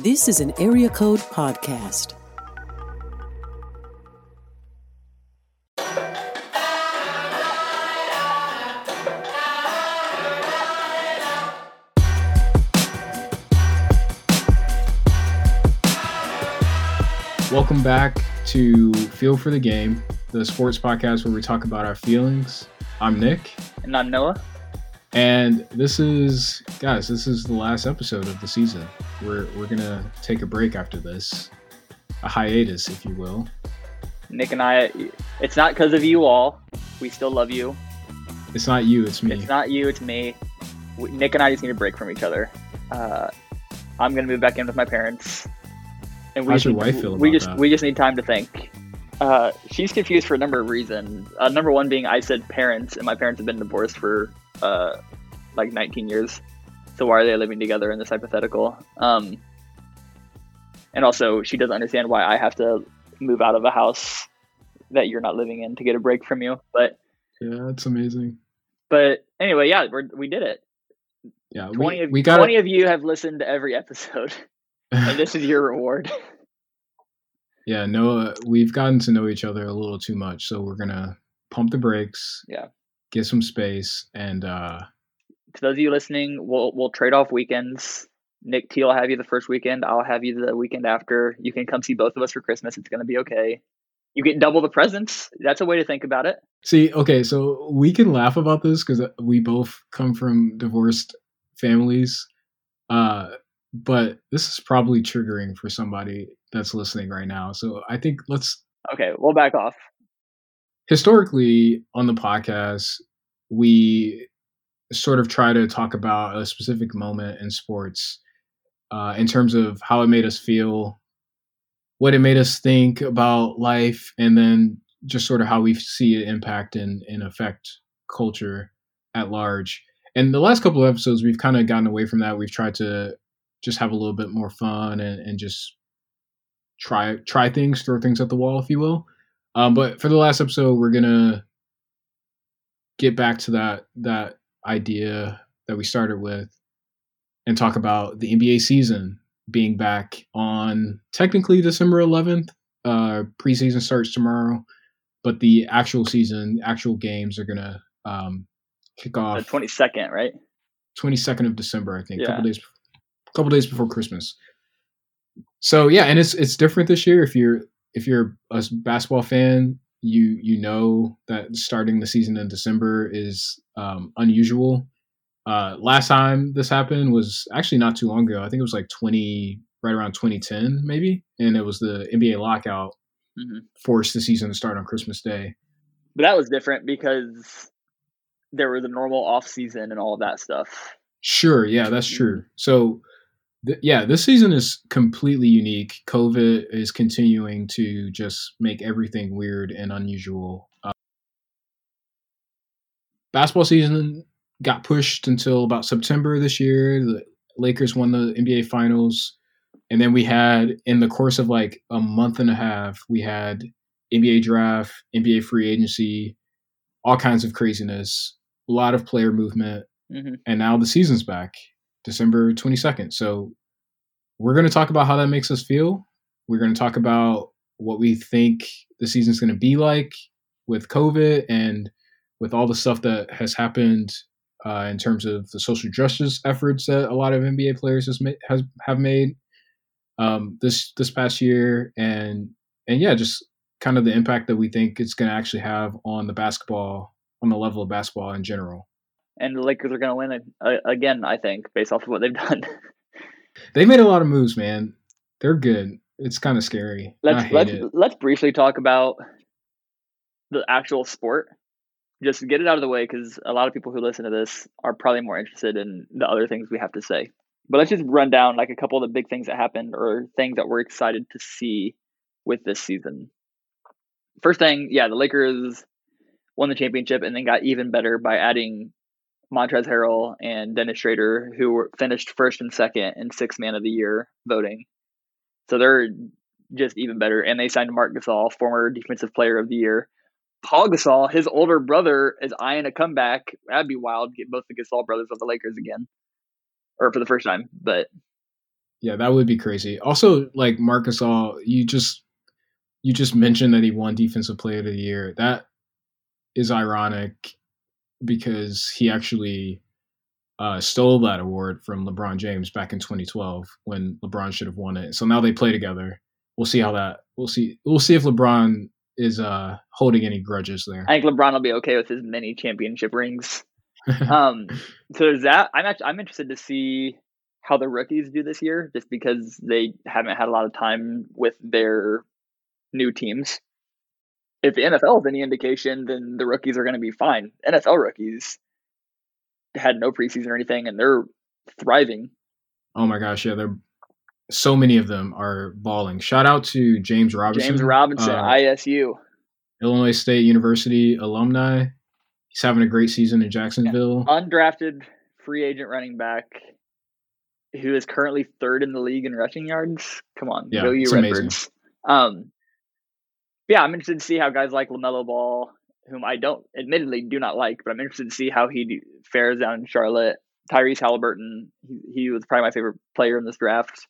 This is an Area Code Podcast. Welcome back to Feel for the Game, the sports podcast where we talk about our feelings. I'm Nick. And I'm Noah. And this is, guys, this is the last episode of the season. We're, we're to take a break after this, a hiatus, if you will. Nick and I, it's not because of you all. We still love you. It's not you, it's me. It's not you, it's me. Nick and I just need a break from each other. Uh, I'm to move back in with my parents and we How's your wife feel we just that? we just need time to think. Uh, she's confused for a number of reasons. Uh, number one being I said parents, and my parents have been divorced for uh, like 19 years. So why are they living together in this hypothetical? Um, and also, she doesn't understand why I have to move out of a house that you're not living in to get a break from you. But yeah, that's amazing. But anyway, yeah, we we did it. Yeah, 20 we, of, we got 20 of you have listened to every episode. and this is your reward. Yeah, Noah, we've gotten to know each other a little too much, so we're gonna pump the brakes. Yeah. Get some space, and uh to those of you listening, we'll we'll trade off weekends. Nick T will have you the first weekend. I'll have you the weekend after. You can come see both of us for Christmas. It's gonna be okay. You get double the presents. That's a way to think about it. See, okay, so we can laugh about this because we both come from divorced families. Uh, but this is probably triggering for somebody that's listening right now. So I think let's. Okay, we'll back off. Historically, on the podcast, we sort of try to talk about a specific moment in sports uh, in terms of how it made us feel, what it made us think about life, and then just sort of how we see it impact and, and affect culture at large. And the last couple of episodes, we've kind of gotten away from that. We've tried to just have a little bit more fun and, and just try try things, throw things at the wall, if you will. Um, but for the last episode, we're gonna get back to that that idea that we started with and talk about the NBA season being back on technically December 11th. Uh, preseason starts tomorrow, but the actual season, actual games are gonna um, kick off the 22nd, right? 22nd of December, I think, yeah. a couple days couple days before Christmas. So yeah, and it's it's different this year. If you're if you're a basketball fan, you you know that starting the season in December is um, unusual. Uh, last time this happened was actually not too long ago. I think it was like twenty, right around 2010, maybe, and it was the NBA lockout mm-hmm. forced the season to start on Christmas Day. But that was different because there was a normal off season and all of that stuff. Sure, yeah, that's mm-hmm. true. So th- yeah, this season is completely unique. COVID is continuing to just make everything weird and unusual. Uh, basketball season got pushed until about September this year. The Lakers won the NBA Finals. And then we had, in the course of like a month and a half, we had NBA draft, NBA free agency, all kinds of craziness, a lot of player movement. Mm-hmm. And now the season's back. December 22nd. So we're going to talk about how that makes us feel. We're going to talk about what we think the season's going to be like with COVID and with all the stuff that has happened uh, in terms of the social justice efforts that a lot of NBA players has, has have made um, this this past year, and and yeah, just kind of the impact that we think it's going to actually have on the basketball on the level of basketball in general and the Lakers are going to win it again. I think based off of what they've done. they made a lot of moves, man. They're good. It's kind of scary. Let's let's it. let's briefly talk about the actual sport. Just get it out of the way because a lot of people who listen to this are probably more interested in the other things we have to say. But let's just run down like a couple of the big things that happened or things that we're excited to see with this season. First thing, yeah, the Lakers won the championship and then got even better by adding Montrezl Harrell and Dennis Schröder, who were finished first and second in six man of the year voting. So they're just even better. And they signed Marc Gasol, former defensive player of the year. Paul Gasol, his older brother, is eyeing a comeback. That'd be wild. Get both the Gasol brothers of the Lakers again, or for the first time. But Yeah, that would be crazy. Also, like Marc Gasol, you just you just mentioned that he won Defensive Player of the Year. That is ironic because he actually uh, stole that award from LeBron James back in 2012 when LeBron should have won it. So now they play together. We'll see how that. We'll see. We'll see if LeBron is uh, holding any grudges there. I think LeBron will be okay with his many championship rings. um, so there's that. I'm actually, I'm interested to see how the rookies do this year, just because they haven't had a lot of time with their new teams. If the NFL is any indication, then the rookies are going to be fine. NFL rookies had no preseason or anything, and they're thriving. Oh my gosh, yeah, they're so many of them are balling. Shout out to James Robinson. James Robinson, uh, ISU, Illinois State University alumni. He's having a great season in Jacksonville. Yeah. Undrafted free agent running back who is currently third in the league in rushing yards. Come on, yeah, you Redbirds. Um, yeah, I'm interested to see how guys like LaMelo Ball, whom I don't admittedly do not like, but I'm interested to see how he fares down in Charlotte. Tyrese Halliburton, he, he was probably my favorite player in this draft.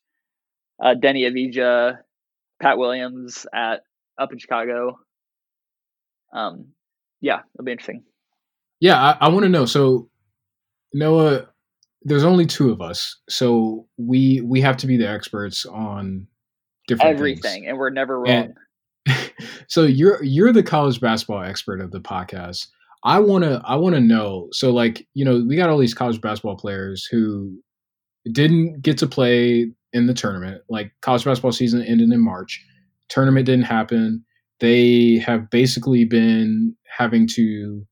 Uh, Deni Avdija, Pat Williams at up in Chicago. Um, yeah, it'll be interesting. Yeah, I, I want to know. So, Noah, there's only two of us, so we we have to be the experts on different everything, things. and we're never wrong. And, so you're you're the college basketball expert of the podcast. I want to I want to know. So like, you know, we got all these college basketball players who didn't get to play in the tournament. Like college basketball season ended in March. Tournament didn't happen. They have basically been having to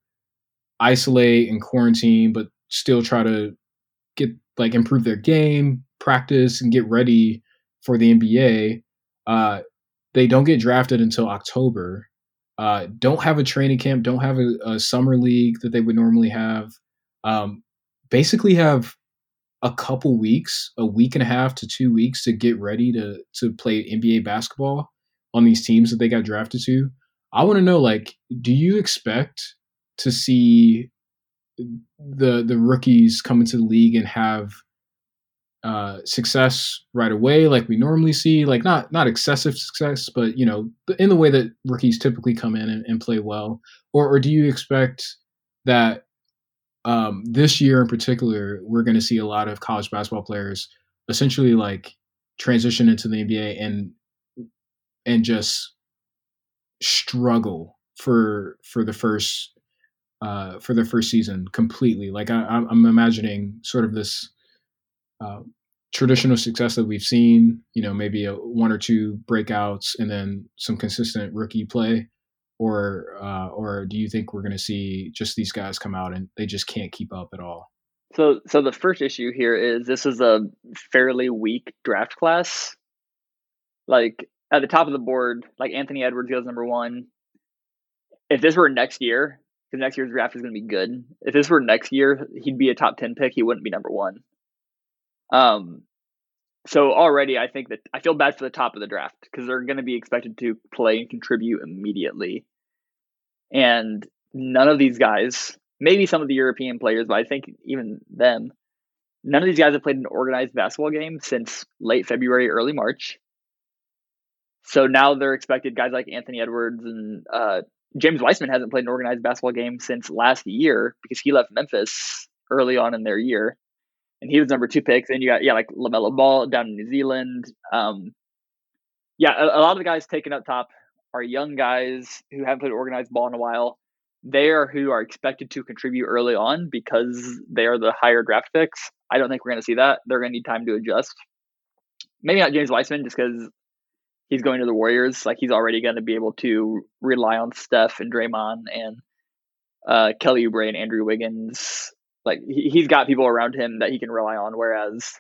isolate and quarantine but still try to get like improve their game, practice and get ready for the NBA. Uh, they don't get drafted until October. Uh, don't have a training camp. Don't have a, a summer league that they would normally have. Um, basically, have a couple weeks, a week and a half to two weeks to get ready to to play NBA basketball on these teams that they got drafted to. I want to know, like, do you expect to see the the rookies come into the league and have uh, success right away, like we normally see, like not not excessive success, but you know, in the way that rookies typically come in and, and play well, or or do you expect that um, this year in particular, we're going to see a lot of college basketball players essentially like transition into the NBA and and just struggle for for the first uh, for the first season completely. Like I, I'm imagining sort of this uh, traditional success that we've seen, you know, maybe a, one or two breakouts and then some consistent rookie play, or uh, or do you think we're going to see just these guys come out and they just can't keep up at all? So, so the first issue here is this is a fairly weak draft class. Like at the top of the board, like Anthony Edwards goes number one. If this were next year, because next year's draft is going to be good. If this were next year, he'd be a top ten pick. He wouldn't be number one. Um, so already I think that I feel bad for the top of the draft because they're going to be expected to play and contribute immediately. And none of these guys, maybe some of the European players, but I think even them, none of these guys have played an organized basketball game since late February, early March. So now they're expected guys like Anthony Edwards and uh, James Wiseman hasn't played an organized basketball game since last year because he left Memphis early on in their year and he was number two picks. And you got yeah, like LaMelo Ball down in New Zealand. Um, yeah, a, a, lot of the guys taken up top are young guys who haven't played organized ball in a while. They are who are expected to contribute early on because they are the higher draft picks. I don't think we're going to see that. They're going to need time to adjust. Maybe not James Wiseman, just because he's going to the Warriors. Like he's already going to be able to rely on Steph and Draymond and uh, Kelly Oubre and Andrew Wiggins like he, he's got people around him that he can rely on. Whereas,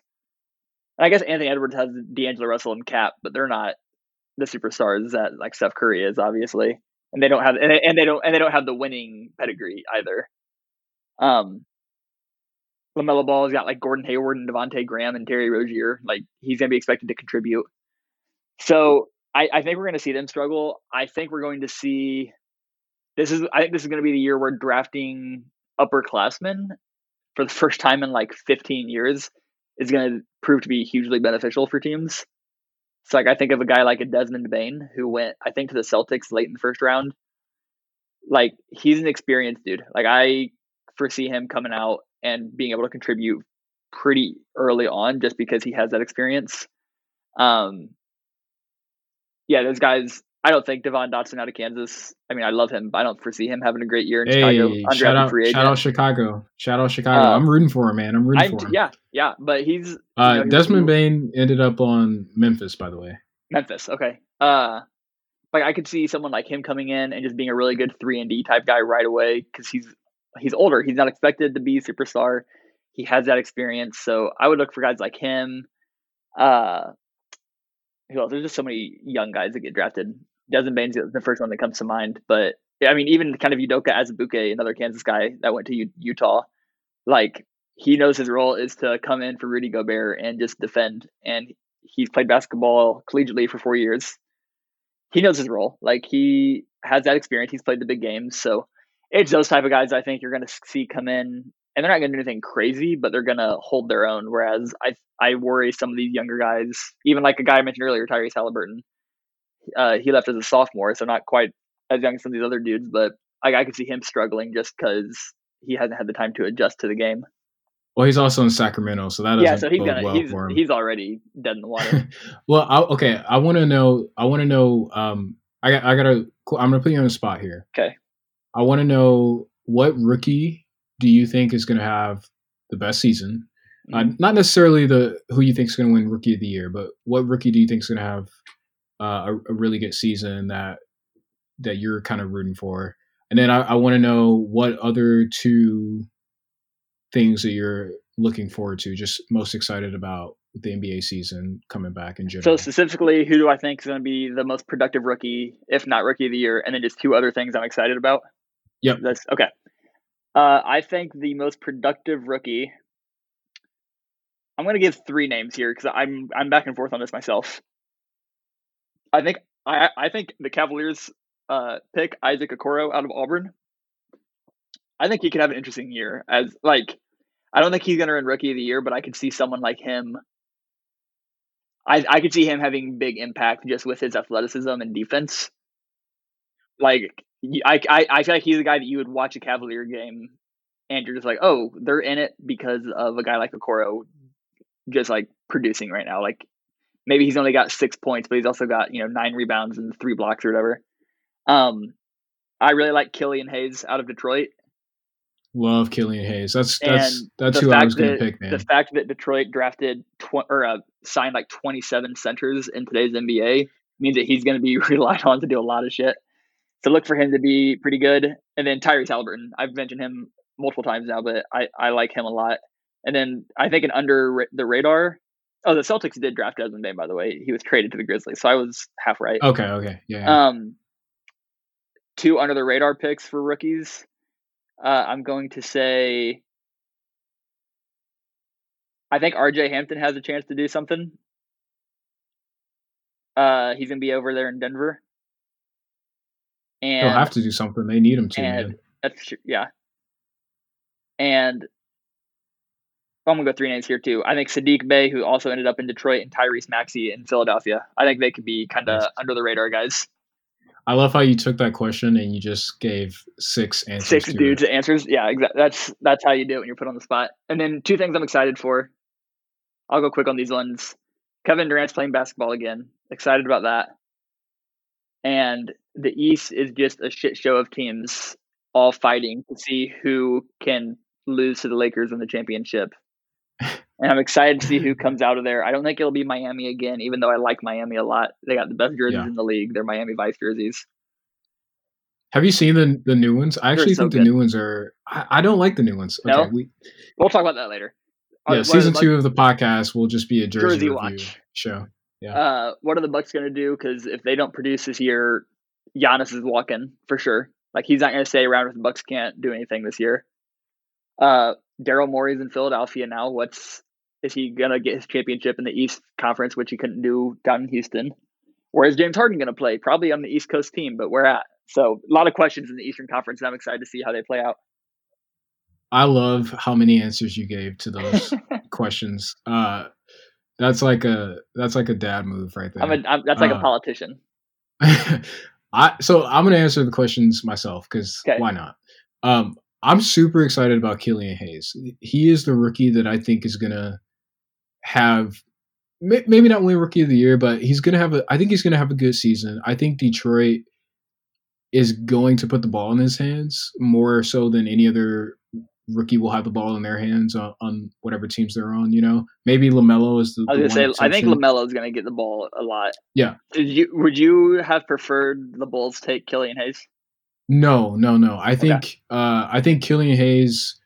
I guess Anthony Edwards has D'Angelo Russell and Cap, but they're not the superstars that like Steph Curry is, obviously, and they don't have and they, and they don't and they don't have the winning pedigree either. Um, LaMelo Ball has got like Gordon Hayward and Devonte Graham and Terry Rozier. Like he's gonna be expected to contribute. So I, I think we're gonna see them struggle. I think we're going to see this is I think this is gonna be the year we're drafting upperclassmen for the first time in like 15 years is going to prove to be hugely beneficial for teams. So like I think of a guy like a Desmond Bane who went I think to the Celtics late in the first round. Like he's an experienced dude. Like I foresee him coming out and being able to contribute pretty early on just because he has that experience. Um yeah, those guys I don't think Devon Dotson out of Kansas. I mean, I love him, but I don't foresee him having a great year in Hey, Chicago. shout out, shout out Chicago. Shout out Chicago. Uh, I'm rooting for him, man. I'm rooting I'm, for him. yeah, yeah, but he's Uh, know, he- Desmond Bane ended up on Memphis, by the way. Memphis. Okay. Uh, like I could see someone like him coming in and just being a really good three and D type guy right away because he's he's older. He's not expected to be a superstar. He has that experience, so I would look for guys like him. Uh, who else? There's just so many young guys that get drafted. Desmond Bane's the first one that comes to mind, but I mean, even kind of Udoka Azubuike, another Kansas guy that went to U- Utah, like he knows his role is to come in for Rudy Gobert and just defend. And he's played basketball collegiately for four years. He knows his role. Like he has that experience. He's played the big games. So it's those type of guys I think you're going to see come in, and they're not going to do anything crazy, but they're going to hold their own. Whereas I I worry some of these younger guys, even like a guy I mentioned earlier, Tyrese Halliburton. Uh, he left as a sophomore, so not quite as young as some of these other dudes, but I, I could see him struggling just because he hasn't had the time to adjust to the game. Well, he's also in Sacramento, so that doesn't Yeah, so he's gonna well he's he's already dead in the water. well, I, okay. I want to know. I want to know. Um, I got. I gotta. I'm gonna put you on the spot here. Okay. I want to know what rookie do you think is going to have the best season? Uh, Mhm. not necessarily the who you think is going to win rookie of the year, but what rookie do you think is going to have uh, a, a really good season that that you're kind of rooting for? And then I, I want to know what other two things that you're looking forward to, just most excited about the NBA season coming back in general. So specifically, who do I think is going to be the most productive rookie, if not rookie of the year, and then just two other things I'm excited about. Yep. That's okay. Uh, I think the most productive rookie. I'm going to give three names here because I'm I'm back and forth on this myself. I think I I think the Cavaliers uh, pick Isaac Okoro out of Auburn. I think he could have an interesting year as like I don't think he's to win rookie of the year, but I could see someone like him I I could see him having big impact just with his athleticism and defense. Like I I, I feel like he's a guy that you would watch a Cavalier game and you're just like, oh, they're in it because of a guy like Okoro just like producing right now. Like maybe he's only got six points, but he's also got, you know, nine rebounds and three blocks or whatever. Um I really like Killian Hayes out of Detroit. Love Killian Hayes. That's that's And that's who I was going to pick, man. The fact that Detroit drafted tw- or uh, signed like 27 centers in today's NBA means that he's going to be relied on to do a lot of shit. So look for him to be pretty good. And then Tyrese Halliburton, I've mentioned him multiple times now, but I, I like him a lot. And then I think an under the radar. Oh, the Celtics did draft Desmond Bane, by the way. He was traded to the Grizzlies, so I was half right. okay, okay, yeah. Um, two under the radar picks for rookies. Uh, I'm going to say. I think R.J. Hampton has a chance to do something. Uh, he's gonna be over there in Denver, and he'll have to do something. They need him to, and yeah. And I'm gonna go three names here too. I think Sadiq Bey, who also ended up in Detroit, and Tyrese Maxey in Philadelphia. I think they could be kind of Nice. under the radar guys. I love how you took that question and you just gave six answers. six dudes It. answers. Yeah, exactly. That's that's how you do it when you're put on the spot. And then two things I'm excited for. I'll go quick on these ones. Kevin Durant's playing basketball again. Excited about that. And the East is just a shit show of teams all fighting to see who can lose to the Lakers in the championship. And I'm excited to see who comes out of there. I don't think it'll be Miami again, even though I like Miami a lot. They got the best jerseys Yeah. in the league. They're Miami Vice jerseys. Have you seen the the new ones? I actually so think the good. new ones are. I, I don't like the new ones. Okay, No? we, We'll talk about that later. Yeah, what season the two of the podcast will just be a jersey, Jersey watch. show. Yeah. Uh, what are the Bucks going to do? Because if they don't produce this year, Giannis is walking for sure. Like he's not going to stay around if the Bucks can't do anything this year. Uh, Daryl Morey's in Philadelphia now. What's is he going to get his championship in the East Conference, which he couldn't do down in Houston? Where is James Harden going to play? Probably on the East Coast team, but where at? So a lot of questions in the Eastern Conference, and I'm excited to see how they play out. I love how many answers you gave to those questions. Uh, that's like a that's like a dad move right there. I'm a, I'm, that's like uh, a politician. I so I'm gonna answer the questions myself because okay. why not? Um, I'm super excited about Killian Hayes. He is the rookie that I think is gonna have maybe not win rookie of the year, but he's gonna have a. I think he's gonna have a good season. I think Detroit is going to put the ball in his hands more so than any other rookie will have the ball in their hands on, on whatever teams they're on. You know, maybe LaMelo is the. I was gonna say, I think LaMelo is going to get the ball a lot. Yeah. Did you? Would you have preferred the Bulls take Killian Hayes? No, no, no. I think okay. uh, I think Killian Hayes.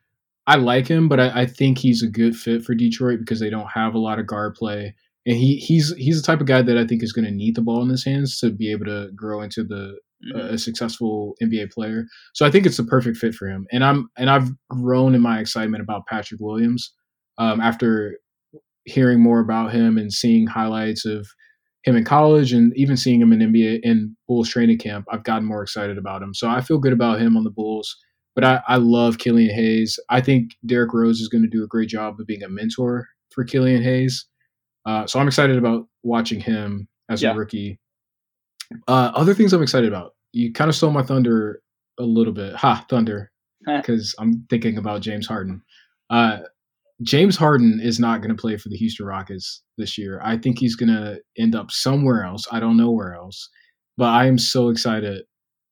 I like him, but I, I think he's a good fit for Detroit because they don't have a lot of guard play and he he's he's the type of guy that I think is going to need the ball in his hands to be able to grow into the uh, a successful NBA player. So I think it's the perfect fit for him. And I'm and I've grown in my excitement about Patrick Williams um, after hearing more about him and seeing highlights of him in college and even seeing him in NBA in Bulls training camp. I've gotten more excited about him. So I feel good about him on the Bulls. But I, I love Killian Hayes. I think Derrick Rose is going to do a great job of being a mentor for Killian Hayes. Uh, so I'm excited about watching him as yeah. a rookie. Uh, other things I'm excited about. You kind of stole my thunder a little bit. Ha, thunder. Because I'm thinking about James Harden. Uh, James Harden is not going to play for the Houston Rockets this year. I think he's going to end up somewhere else. I don't know where else. But I am so excited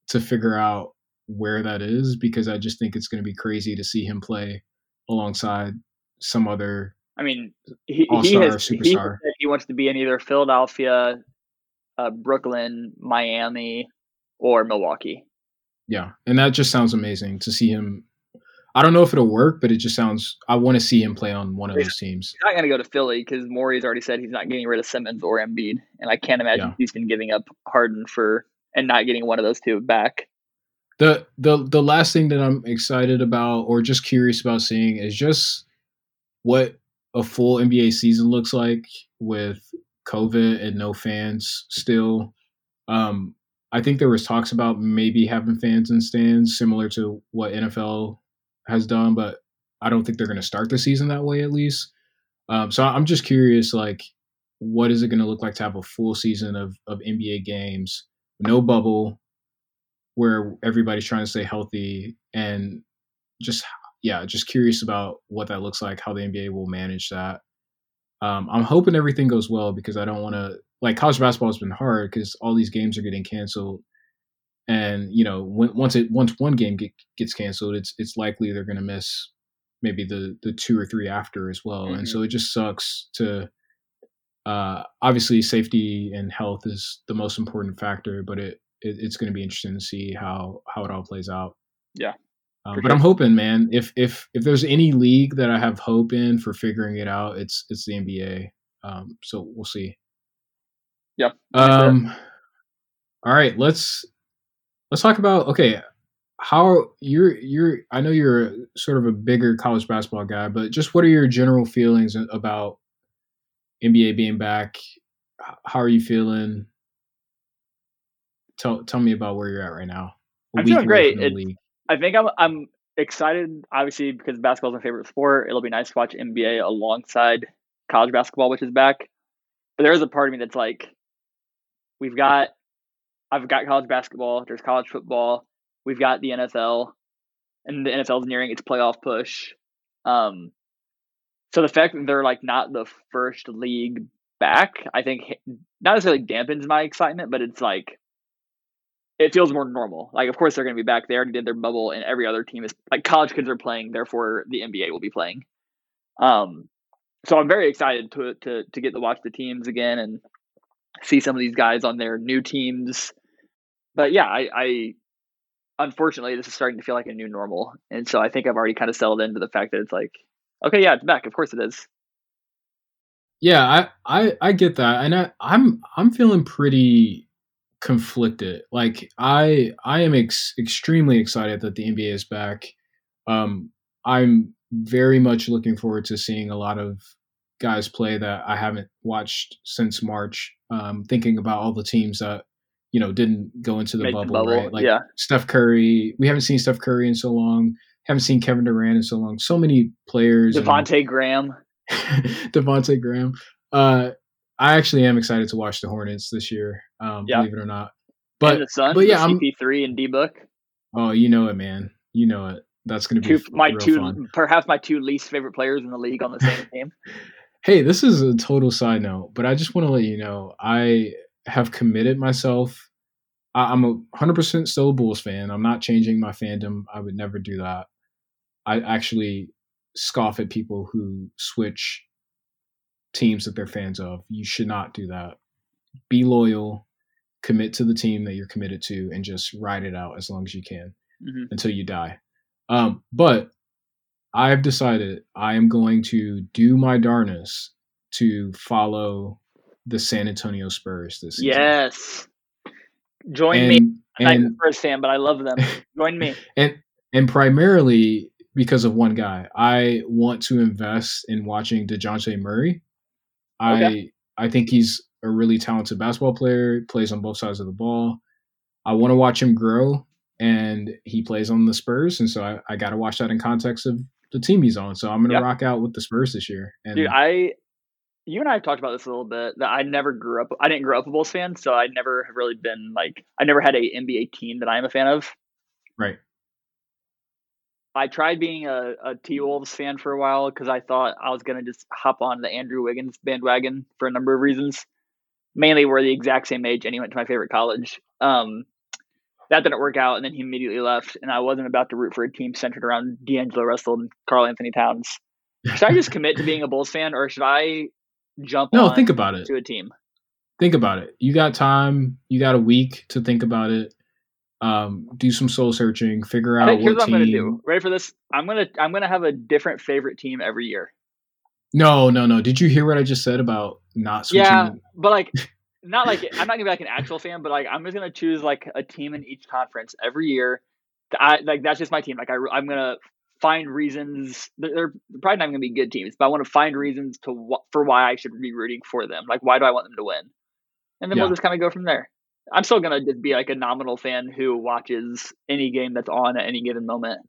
to figure out where that is because I just think it's going to be crazy to see him play alongside some other I mean, he, he has he, he wants to be in either Philadelphia, uh, Brooklyn, Miami, or Milwaukee. Yeah, and that just sounds amazing to see him. I don't know if it'll work, but it just sounds. I want to see him play on one of those teams. He's not going to go to Philly because Morey's already said he's not getting rid of Simmons or Embiid, and I can't imagine yeah. he's been giving up Harden for and not getting one of those two back. The the the last thing that I'm excited about or just curious about seeing is just what a full NBA season looks like with COVID and no fans still. Um, I think there was talks about maybe having fans in stands, similar to what NFL has done, but I don't think they're going to start the season that way at least. Um, so I'm just curious, like, what is it going to look like to have a full season of of NBA games, no bubble, where everybody's trying to stay healthy, and just yeah, just curious about what that looks like, how the NBA will manage that. Um, I'm hoping everything goes well because I don't want to like college basketball has been hard because all these games are getting canceled, and you know when, once it once one game get, gets canceled, it's it's likely they're going to miss maybe the the two or three after as well, mm-hmm. and so it just sucks to. Uh, obviously, safety and health is the most important factor, but it, it it's going to be interesting to see how how it all plays out. Yeah, um, but I'm hoping, man. If if if there's any league that I have hope in for figuring it out, it's it's the NBA. Um, so we'll see. Yep. Um. All right. Let's let's talk about okay. How you're you're I know you're sort of a bigger college basketball guy, but just what are your general feelings about NBA being back? How are you feeling? Tell tell me about where you're at right now. I'm feeling great. I think I'm I'm excited, obviously, because basketball is my favorite sport. It'll be nice to watch NBA alongside college basketball, which is back. But there is a part of me that's like, we've got, I've got college basketball. There's college football. We've got the NFL, and the NFL is nearing its playoff push. Um, so the fact that they're like not the first league back, I think not necessarily dampens my excitement, but it's like it feels more normal. Like, of course, they're going to be back. They already did their bubble, and every other team is like college kids are playing. Therefore, the NBA will be playing. Um, so I'm very excited to to to get to watch the teams again and see some of these guys on their new teams. But yeah, I, I unfortunately this is starting to feel like a new normal, and so I think I've already kind of settled into the fact that it's like, okay, yeah, it's back. Of course, it is. Yeah, I I, I get that, and I, I'm I'm feeling pretty conflicted. Like I I am ex- extremely excited that the NBA is back. Um, I'm very much looking forward to seeing a lot of guys play that I haven't watched since March. Um, thinking about all the teams that you know didn't go into the, bubble, the bubble, right? Like yeah. Steph Curry. We haven't seen Steph Curry in so long. Haven't seen Kevin Durant in so long. So many players. Devonte Graham. Devonte Graham. Uh, I actually am excited to watch the Hornets this year. Um, yeah. believe it or not. But and the Suns, but yeah, CP3 and D Book. Oh, you know it, man. You know it. That's going to be two, my two, fun. perhaps my two least favorite players in the league on the same team. Hey, this is a total side note, but I just want to let you know I have committed myself. I, I'm a hundred percent still a Bulls fan. I'm not changing my fandom. I would never do that. I actually scoff at people who switch teams that they're fans of. You should not do that. Be loyal, commit to the team that you're committed to, and just ride it out as long as you can mm-hmm. until you die. Um, but I've decided I am going to do my darnest to follow the San Antonio Spurs this season. Yes. Join and, me. I'm and, not a Spurs fan, but I love them. Join me. And and primarily because of one guy. I want to invest in watching Dejounte Murray. Okay. I I think he's a really talented basketball player, plays on both sides of the ball. I want to watch him grow and he plays on the Spurs, and so I, I got to watch that in context of the team he's on. So I'm going to yep. rock out with the Spurs this year. And Dude, I, you and I have talked about this a little bit. That I never grew up. I didn't grow up a Bulls fan, so I never have really been like. I never had a NBA team that I am a fan of. Right. I tried being a, a T Wolves fan for a while because I thought I was gonna just hop on the Andrew Wiggins bandwagon for a number of reasons. Mainly, we're the exact same age, and he went to my favorite college. Um, that didn't work out, and then he immediately left. And I wasn't about to root for a team centered around D'Angelo Russell and Karl-Anthony Towns. Should I just commit to being a Bulls fan, or should I jump? No, think about it. To a team. Think about it. You got time. You got a week to think about it. Um, do some soul searching. Figure out here's what, team. I'm gonna do. Ready for this? I'm gonna I'm gonna have a different favorite team every year. No, no, no. Did you hear what I just said about not switching? Yeah, but like not like I'm not gonna be like an actual fan, but like I'm just gonna choose like a team in each conference every year. I like that's just my team. Like I I'm gonna find reasons. They're, probably not gonna be good teams, but I want to find reasons to for why I should be rooting for them. Like why do I want them to win? And then yeah. we'll just kind of go from there. I'm still gonna just be like a nominal fan who watches any game that's on at any given moment.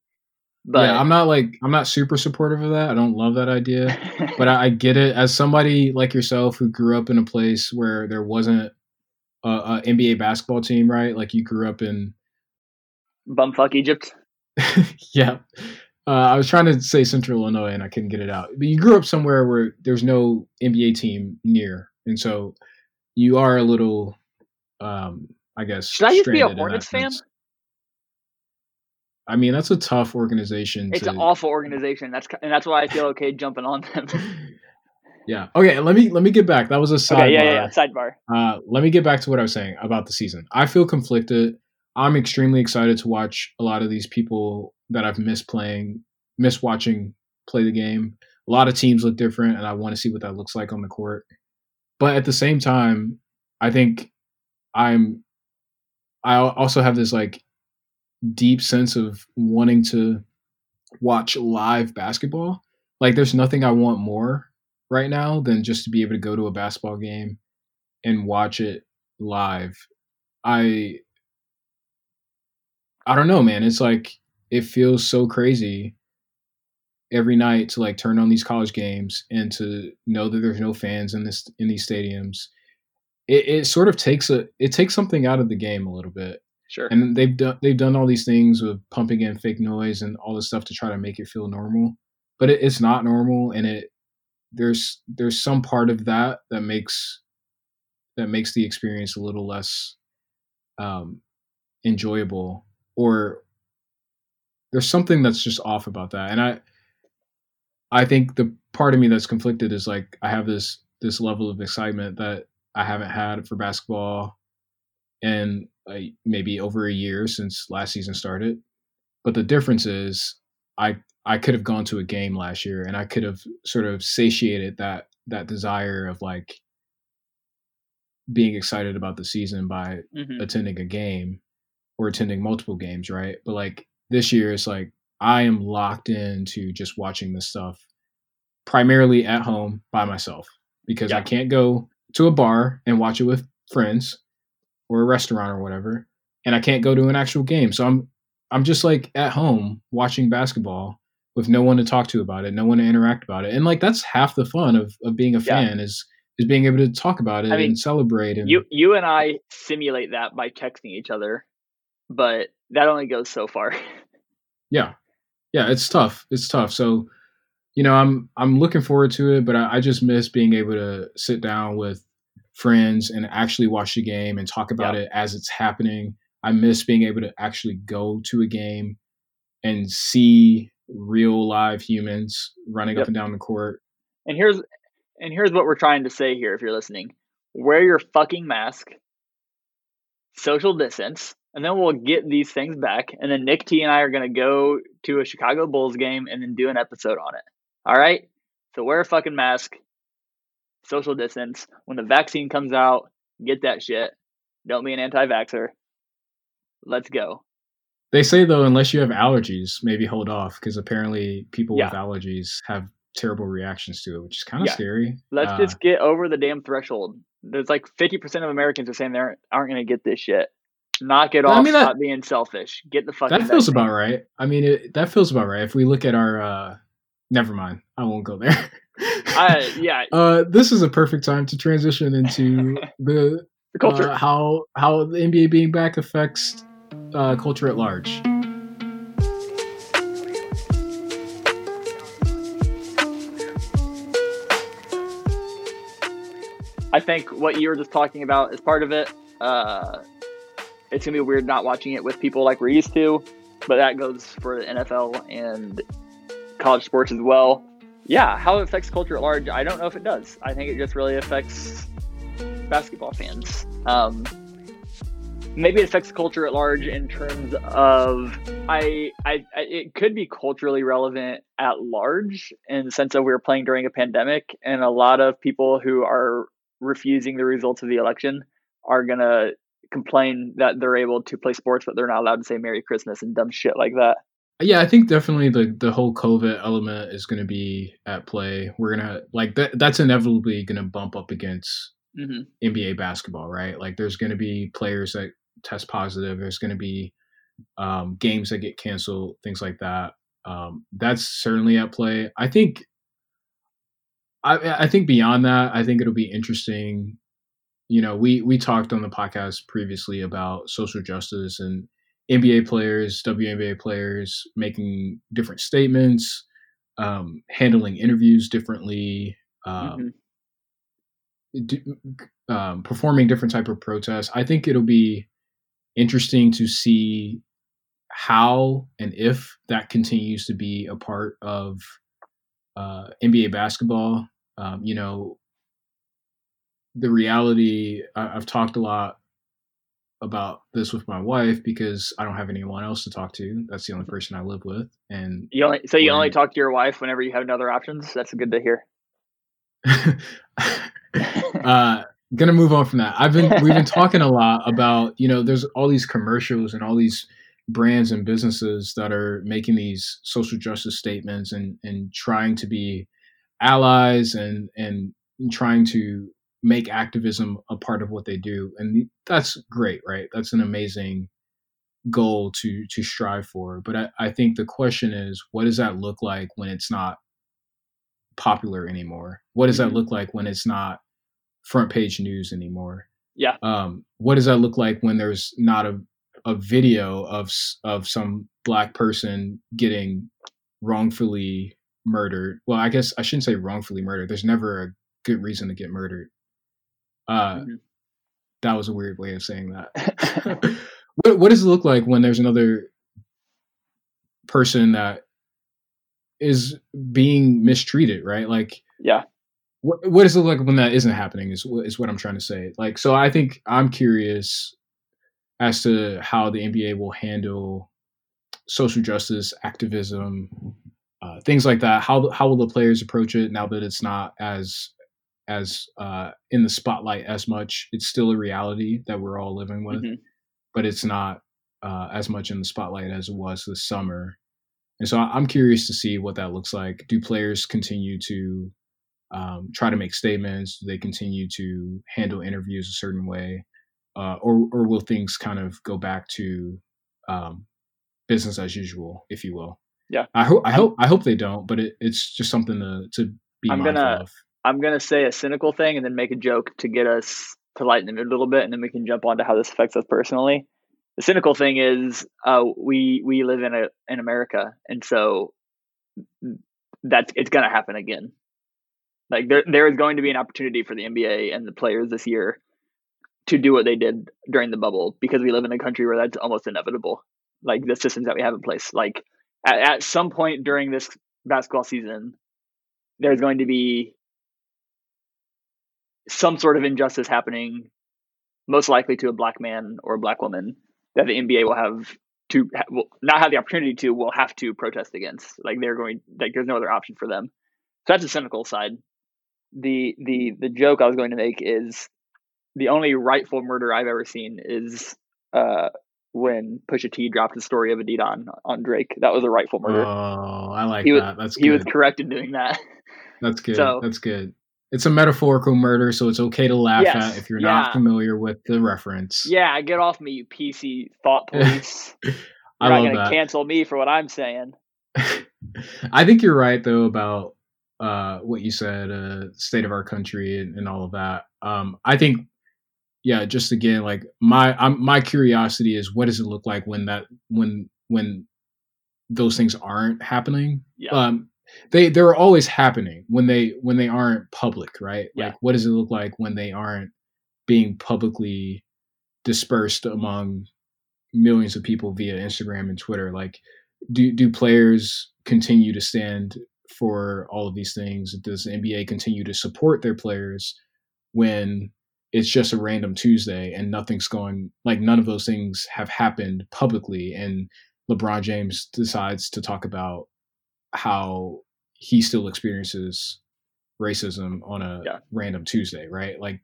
But yeah, I'm not like I'm not super supportive of that. I don't love that idea, but I, I, get it. As somebody like yourself who grew up in a place where there wasn't a, a NBA basketball team, right? Like you grew up in bumfuck Egypt. yeah, uh, I was trying to say Central Illinois and I couldn't get it out. But you grew up somewhere where there's no NBA team near, and so you are a little, um, I guess. Should I just be a Hornets fan? I mean, that's a tough organization. It's to... an awful organization. That's and that's why I feel okay jumping on them. yeah. Okay. Let me let me get back. That was a sidebar. Okay, yeah, yeah, sidebar. Uh, let me get back to what I was saying about the season. I feel conflicted. I'm extremely excited to watch a lot of these people that I've missed playing, missed watching play the game. A lot of teams look different, and I want to see what that looks like on the court. But at the same time, I think I'm. I also have this like deep sense of wanting to watch live basketball. Like there's nothing I want more right now than just to be able to go to a basketball game and watch it live. I I don't know, man. It's like it feels so crazy every night to like turn on these college games and to know that there's no fans in this in these stadiums. It, it sort of takes a it takes something out of the game a little bit. Sure. And they've done they've done all these things with pumping in fake noise and all this stuff to try to make it feel normal, but it, it's not normal, and it there's there's some part of that that makes that makes the experience a little less um, enjoyable, or there's something that's just off about that, and I I think the part of me that's conflicted is like I have this this level of excitement that I haven't had for basketball and maybe over a year since last season started. But the difference is, I I could have gone to a game last year, and I could have sort of satiated that that desire of like being excited about the season by mm-hmm. attending a game or attending multiple games, right? But like this year, it's like I am locked into just watching this stuff primarily at home by myself because yeah. I can't go to a bar and watch it with friends or a restaurant or whatever, and I can't go to an actual game. So I'm I'm just like at home watching basketball with no one to talk to about it, no one to interact about it, and like that's half the fun of of being a fan yeah. is is being able to talk about it I mean, and celebrate. And you you and I simulate that by texting each other, but that only goes so far. yeah, yeah, it's tough. It's tough. So, you know, I'm I'm looking forward to it, but I, I just miss being able to sit down with friends and actually watch the game and talk about yeah. it as it's happening. I miss being able to actually go to a game and see real live humans running yep. up and down the court. And here's and here's what we're trying to say here if you're listening. Wear your fucking mask. Social distance. And then we'll get these things back. And then Nick T and I are going to go to a Chicago Bulls game and then do an episode on it. All right? So wear a fucking mask. Social distance. When the vaccine comes out, get that shit. Don't be an anti vaxxer. Let's go. They say though, unless you have allergies, maybe hold off because apparently people yeah. with allergies have terrible reactions to it, which is kind of yeah. scary. Let's uh, just get over the damn threshold. There's like 50% of Americans are saying they aren't, aren't going to get this shit. Knock it off. I mean, stop being selfish. Get the fuck. That feels about right. I mean, it, that feels about right. If we look at our, uh, never mind. I won't go there. uh, yeah. Uh, this is a perfect time to transition into the, the culture. Uh, how how the NBA being back affects uh, culture at large. I think what you were just talking about is part of it. Uh, it's gonna be weird not watching it with people like we're used to, but that goes for the NFL and college sports as well. Yeah, how it affects culture at large, I don't know if it does. I think it just really affects basketball fans. Um, maybe it affects culture at large in terms of I, I, I it could be culturally relevant at large in the sense of we were playing during a pandemic and a lot of people who are refusing the results of the election are gonna complain that they're able to play sports but they're not allowed to say merry christmas and dumb shit like that yeah i think definitely the the whole covid element is going to be at play we're gonna like that that's inevitably going to bump up against mm-hmm. nba basketball right like there's going to be players that test positive. There's going to be um, games that get canceled, things like that. Um, that's certainly at play. I think. I, I think beyond that, I think it'll be interesting. You know, we we talked on the podcast previously about social justice and NBA players, WNBA players making different statements, um, handling interviews differently, um, mm-hmm. um, performing different type of protests. I think it'll be interesting to see how and if that continues to be a part of uh, NBA basketball. Um, you know, the reality, I, have talked a lot about this with my wife because I don't have anyone else to talk to. That's the only person I live with. And you only, so you when, only talk to your wife whenever you have no other options. That's good to hear. uh, gonna move on from that. I've been we've been talking a lot about you know there's all these commercials and all these brands and businesses that are making these social justice statements and and trying to be allies and and trying to make activism a part of what they do and that's great right that's an amazing goal to to strive for but I, I think the question is what does that look like when it's not popular anymore what does that mm-hmm. look like when it's not front page news anymore. Yeah. Um, what does that look like when there's not a a video of of some black person getting wrongfully murdered? Well, I guess I shouldn't say wrongfully murdered. There's never a good reason to get murdered. Uh, mm-hmm. that was a weird way of saying that. what what does it look like when there's another person that is being mistreated, right? Like, yeah, what, what does it look like when that isn't happening is is what I'm trying to say. Like, so I think I'm curious as to how the NBA will handle social justice activism, uh, things like that. How how will the players approach it now that it's not as as uh, in the spotlight as much? It's still a reality that we're all living with, mm-hmm. but it's not uh, as much in the spotlight as it was this summer. And so I'm curious to see what that looks like. Do players continue to um, try to make statements? Do they continue to handle interviews a certain way, uh, or or will things kind of go back to um, business as usual, if you will. Yeah. I hope I hope I hope they don't, but it, it's just something to to be I'm mindful gonna- of. I'm gonna say a cynical thing and then make a joke to get us to lighten the mood a little bit, and then we can jump on to how this affects us personally. The cynical thing is, uh, we we live in a in America, and so that's it's gonna happen again. Like there there is going to be an opportunity for the NBA and the players this year to do what they did during the bubble because we live in a country where that's almost inevitable. Like the systems that we have in place, like at, at some point during this basketball season, there's going to be some sort of injustice happening, most likely to a black man or a black woman, that the NBA will have to will not have the opportunity to, will have to protest against. Like they're going, like there's no other option for them. So that's the cynical side. The the the joke I was going to make is the only rightful murder I've ever seen is uh, when Pusha T dropped the story of Adidon on, on Drake. That was a rightful murder. Oh, I like He was- that. That's good. he was correct in doing that. That's good. so- That's good. It's a metaphorical murder, so it's okay to laugh Yes, at if you're yeah. not familiar with the reference. Yeah, get off me, you PC thought police. You're I not gonna that. cancel me for what I'm saying. I think you're right though about uh, what you said, uh, state of our country and, and all of that. Um, I think, yeah, just again, like my I'm, my curiosity is what does it look like when that when when those things aren't happening? Yeah. Um, they they're always happening when they when they aren't public, right? Yeah. Like what does it look like when they aren't being publicly dispersed among millions of people via Instagram and Twitter? Like do do players continue to stand for all of these things? Does the NBA continue to support their players when it's just a random Tuesday and nothing's going like none of those things have happened publicly and LeBron James decides to talk about how he still experiences racism on a Yeah. random Tuesday, right? Like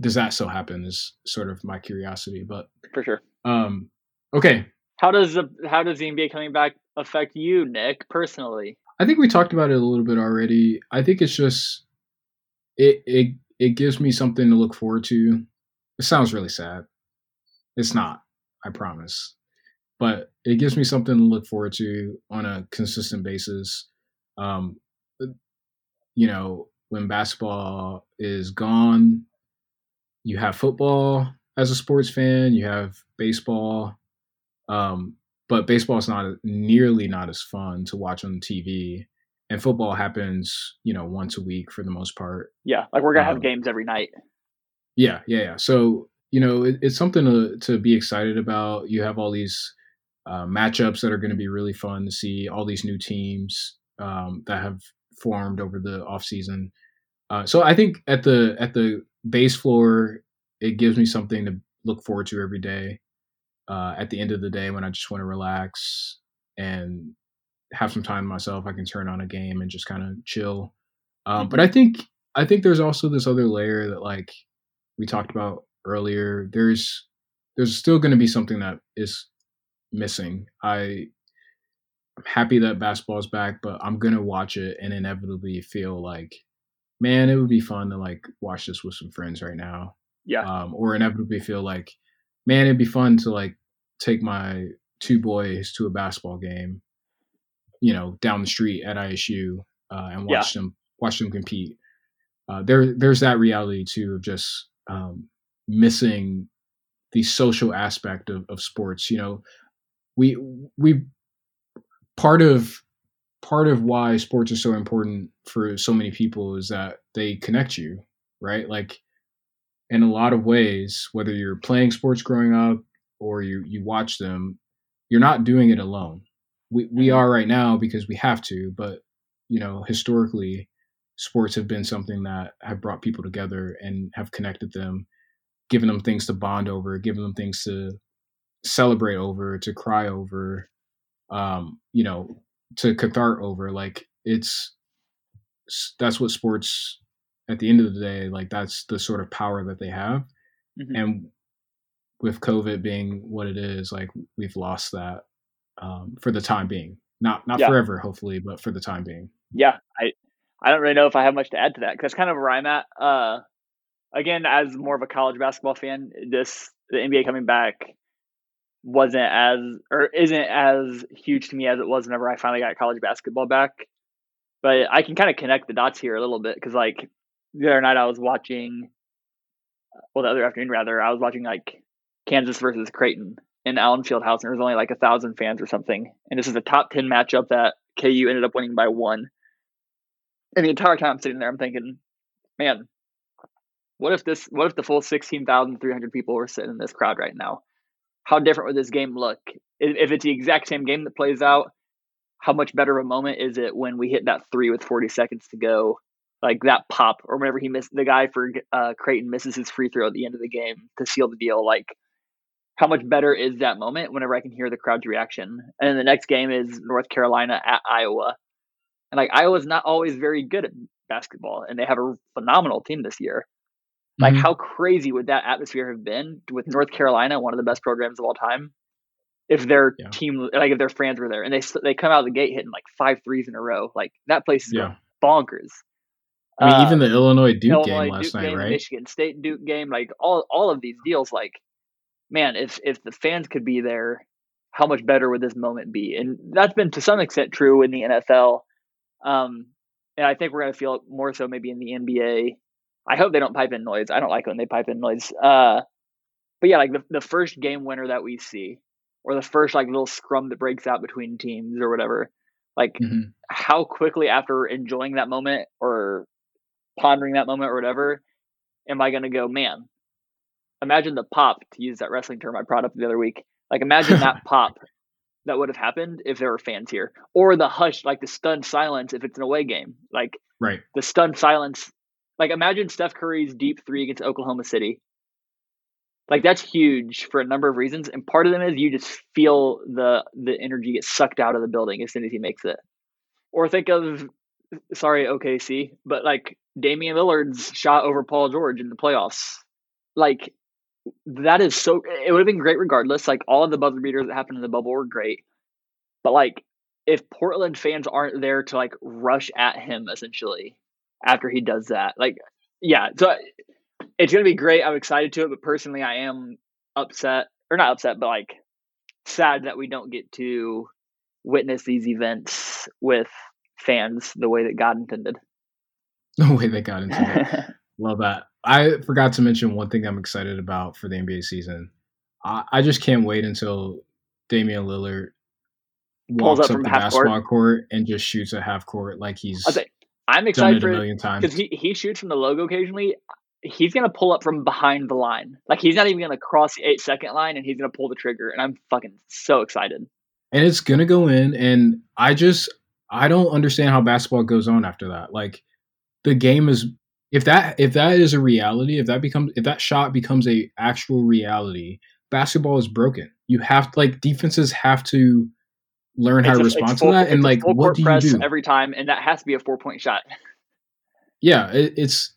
does that still happen is sort of my curiosity. But For sure. um okay, How does the how does the NBA coming back affect you, Nick, personally? I think we talked about it a little bit already. I think it's just it it it gives me something to look forward to. It sounds really sad. It's not, I promise. But it gives me something to look forward to on a consistent basis. Um you know, when basketball is gone, you have football as a sports fan, you have baseball. Um but baseball is not nearly not as fun to watch on TV and football happens you know once a week for the most part Yeah, like we're gonna have Um, games every night. yeah yeah yeah so you know it, it's something to, to be excited about you have all these uh, matchups that are going to be really fun to see all these new teams um, that have formed over the offseason uh, so i think at the at the base floor it gives me something to look forward to every day. Uh, at the end of the day when i just want to relax and have some time myself i can turn on a game and just kind of chill. Um, but i think i think there's also this other layer that like we talked about earlier. There's there's still going to be something that is missing. I i'm happy that basketball's back but i'm going to watch it and inevitably feel like man it would be fun to like watch this with some friends right now Yeah. um, or inevitably feel like man it'd be fun to like take my two boys to a basketball game you know down the street at isu uh, and Yeah. watch them watch them compete uh, there there's that reality too of just um, missing the social aspect of, of sports you know we we part of part of why sports are so important for so many people is that they connect you right like in a lot of ways whether you're playing sports growing up or you you watch them you're not doing it alone we we Mhm. are right now because we have to but you know historically sports have been something that have brought people together and have connected them given them things to bond over given them things to celebrate over to cry over um you know to cathart over like it's that's what sports at the end of the day like that's the sort of power that they have Mhm. and with covid being what it is like we've lost that um for the time being not not Yeah. forever hopefully but for the time being yeah, I I don't really know if I have much to add to that because that's kind of where I'm at. Uh, again, as more of a college basketball fan, this the NBA coming back wasn't as or isn't as huge to me as it was whenever I finally got college basketball back. But I can kind of connect the dots here a little bit because like the other night I was watching, well, the other afternoon rather, I was watching like Kansas versus Creighton in Allen Fieldhouse, and there was only like a thousand fans or something. And this is a top ten matchup that KU ended up winning by one. And the entire time I'm sitting there, I'm thinking, man, what if this? What if the full sixteen thousand three hundred people were sitting in this crowd right now? How different would this game look? If it's the exact same game that plays out, how much better of a moment is it when we hit that three with 40 seconds to go like that pop or whenever he missed the guy for uh, Creighton misses his free throw at the end of the game to seal the deal. Like, how much better is that moment whenever I can hear the crowd's reaction? And then the next game is North Carolina at Iowa, and like Iowa's not always very good at basketball, and they have a phenomenal team this year. Like, mm-hmm. how crazy would that atmosphere have been with North Carolina, one of the best programs of all time, if their yeah. team, like if their fans were there, and they they come out of the gate hitting like five threes in a row, like that place is yeah. bonkers. I mean, uh, even the Illinois Duke Illinois, game last Duke night, game, right? Michigan State Duke game, like all all of these deals, like man, if if the fans could be there, how much better would this moment be? And that's been to some extent true in the NFL. Um, and I think we're going to feel it more so maybe in the NBA. I hope they don't pipe in noise. I don't like when they pipe in noise. Uh, but yeah, like the, the first game winner that we see, or the first like little scrum that breaks out between teams or whatever, like mm-hmm. how quickly after enjoying that moment or pondering that moment or whatever, am I going to go, man, imagine the pop, to use that wrestling term I brought up the other week. Like, imagine that pop that would have happened if there were fans here, or the hush, like the stunned silence if it's an away game. Like, right. the stunned silence. Like, imagine Steph Curry's deep three against Oklahoma City. Like that's huge for a number of reasons, and part of them is you just feel the the energy get sucked out of the building as soon as he makes it. Or think of sorry OKC, but like Damian Lillard's shot over Paul George in the playoffs. Like that is so it would have been great regardless. Like all of the buzzer beaters that happened in the bubble were great. But like if Portland fans aren't there to like rush at him essentially after he does that, like yeah, so it's gonna be great. I'm excited to it, but personally I am upset or not upset, but like sad that we don't get to witness these events with fans the way that God intended. The way that God intended. Love that. I forgot to mention one thing I'm excited about for the NBA season. I, I just can't wait until Damian Lillard walks up, up the basketball court. court. and just shoots a half court like he's. I'm excited for a million times because he, he shoots from the logo occasionally. He's gonna pull up from behind the line. Like he's not even gonna cross the eight second line, and he's gonna pull the trigger. And I'm fucking so excited. And it's gonna go in, and I just I don't understand how basketball goes on after that. Like the game is if that if that is a reality, if that becomes if that shot becomes a actual reality, basketball is broken. You have like defenses have to learn how to respond to that and like what do you do every time and that has to be a four point shot. Yeah, it, it's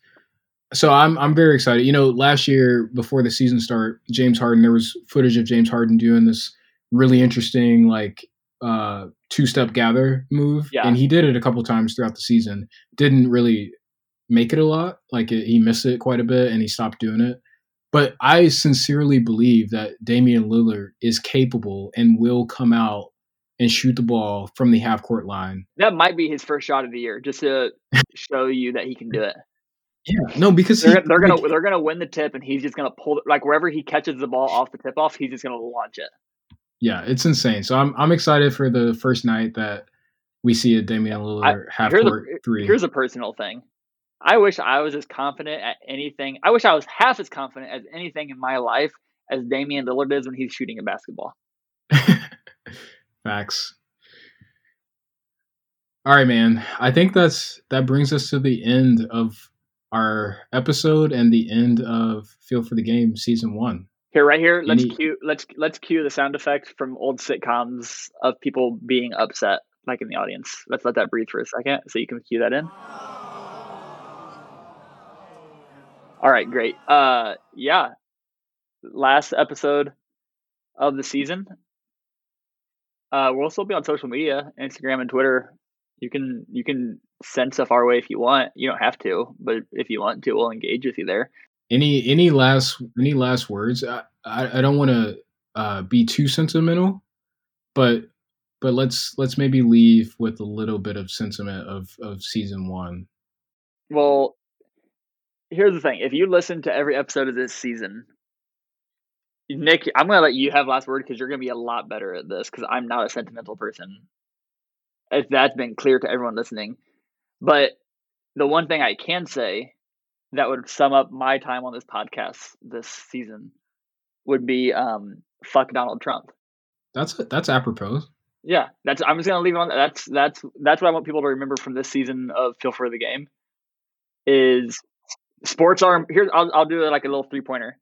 so I'm I'm very excited. You know, last year before the season start, James Harden there was footage of James Harden doing this really interesting like uh two step gather move, yeah. and he did it a couple times throughout the season. Didn't really make it a lot. Like it, he missed it quite a bit, and he stopped doing it. But I sincerely believe that Damian Lillard is capable and will come out and shoot the ball from the half court line. That might be his first shot of the year, just to show you that he can do it. Yeah, no, because they're, he, they're gonna like, they're gonna win the tip, and he's just gonna pull like wherever he catches the ball off the tip off, he's just gonna launch it yeah, it's insane. So I'm I'm excited for the first night that we see a Damian Lillard I, half court a, three. Here's a personal thing. I wish I was as confident at anything. I wish I was half as confident as anything in my life as Damian Lillard is when he's shooting a basketball. Facts. All right, man. I think that's that brings us to the end of our episode and the end of Feel for the Game season one. Here, right here, let's Any... cue let's let's cue the sound effect from old sitcoms of people being upset, like in the audience. Let's let that breathe for a second, so you can cue that in. All right, great. Uh, yeah, last episode of the season. Uh, we'll still be on social media, Instagram and Twitter. You can you can send stuff our way if you want. You don't have to, but if you want to, we'll engage with you there. Any any last any last words? I I, I don't want to uh, be too sentimental, but but let's let's maybe leave with a little bit of sentiment of of season one. Well, here's the thing: if you listen to every episode of this season, Nick, I'm gonna let you have last word because you're gonna be a lot better at this because I'm not a sentimental person. If that's been clear to everyone listening, but the one thing I can say that would sum up my time on this podcast this season would be um, fuck Donald Trump. That's that's apropos. Yeah, that's. I'm just gonna leave it on. That's that's that's what I want people to remember from this season of Feel for the Game. Is sports are here. I'll I'll do like a little three pointer.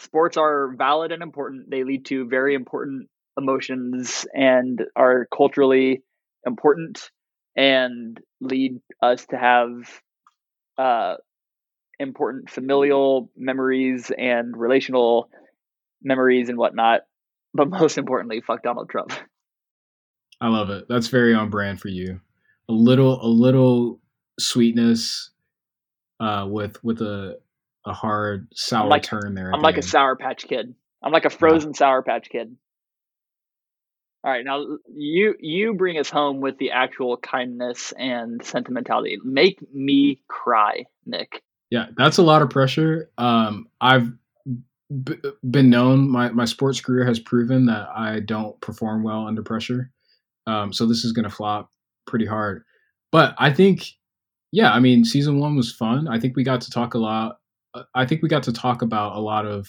Sports are valid and important. They lead to very important emotions and are culturally important and lead us to have uh, important familial memories and relational memories and whatnot. But most importantly, fuck Donald Trump. I love it. That's very on brand for you. A little, a little sweetness, uh, with with a a hard sour like, turn there. I'm like end. a Sour Patch Kid. I'm like a frozen yeah. Sour Patch Kid. All right, now you you bring us home with the actual kindness and sentimentality. Make me cry, Nick. Yeah, that's a lot of pressure. Um, I've b- been known my my sports career has proven that I don't perform well under pressure. Um, so this is going to flop pretty hard. But I think, yeah, I mean, season one was fun. I think we got to talk a lot. Uh, I think we got to talk about a lot of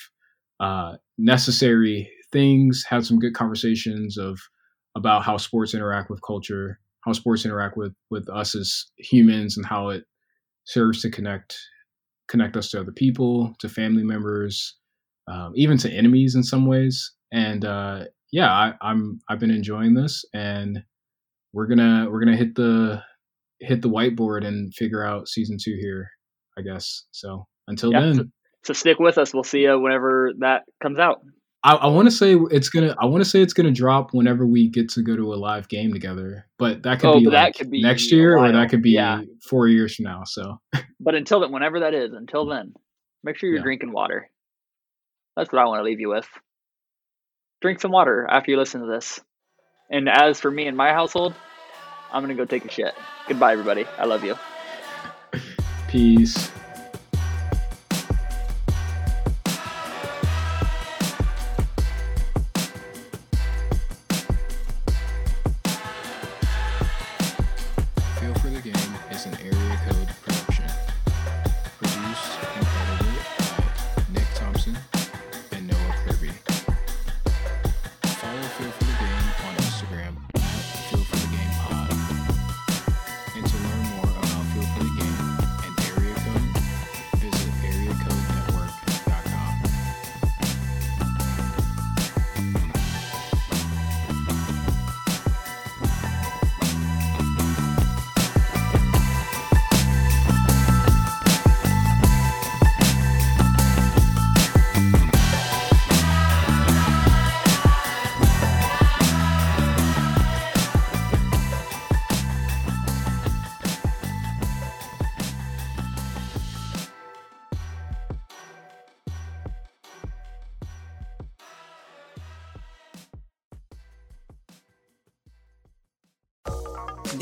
uh, necessary things. Had some good conversations of about how sports interact with culture, how sports interact with with us as humans, and how it serves to connect connect us to other people, to family members, um, even to enemies in some ways. And uh, yeah, I, I'm I've been enjoying this, and we're gonna we're gonna hit the hit the whiteboard and figure out season two here, I guess. So until yeah, then, so, so, stick with us. We'll see you whenever that comes out. I, I want to say it's gonna. I want to say it's gonna drop whenever we get to go to a live game together. But that could oh, be like that could be next year, or that could be yeah. four years from now. So, but until then, whenever that is, until then, make sure you're yeah. drinking water. That's what I want to leave you with drink some water after you listen to this. And as for me and my household, I'm going to go take a shit. Goodbye, everybody. I love you. Peace.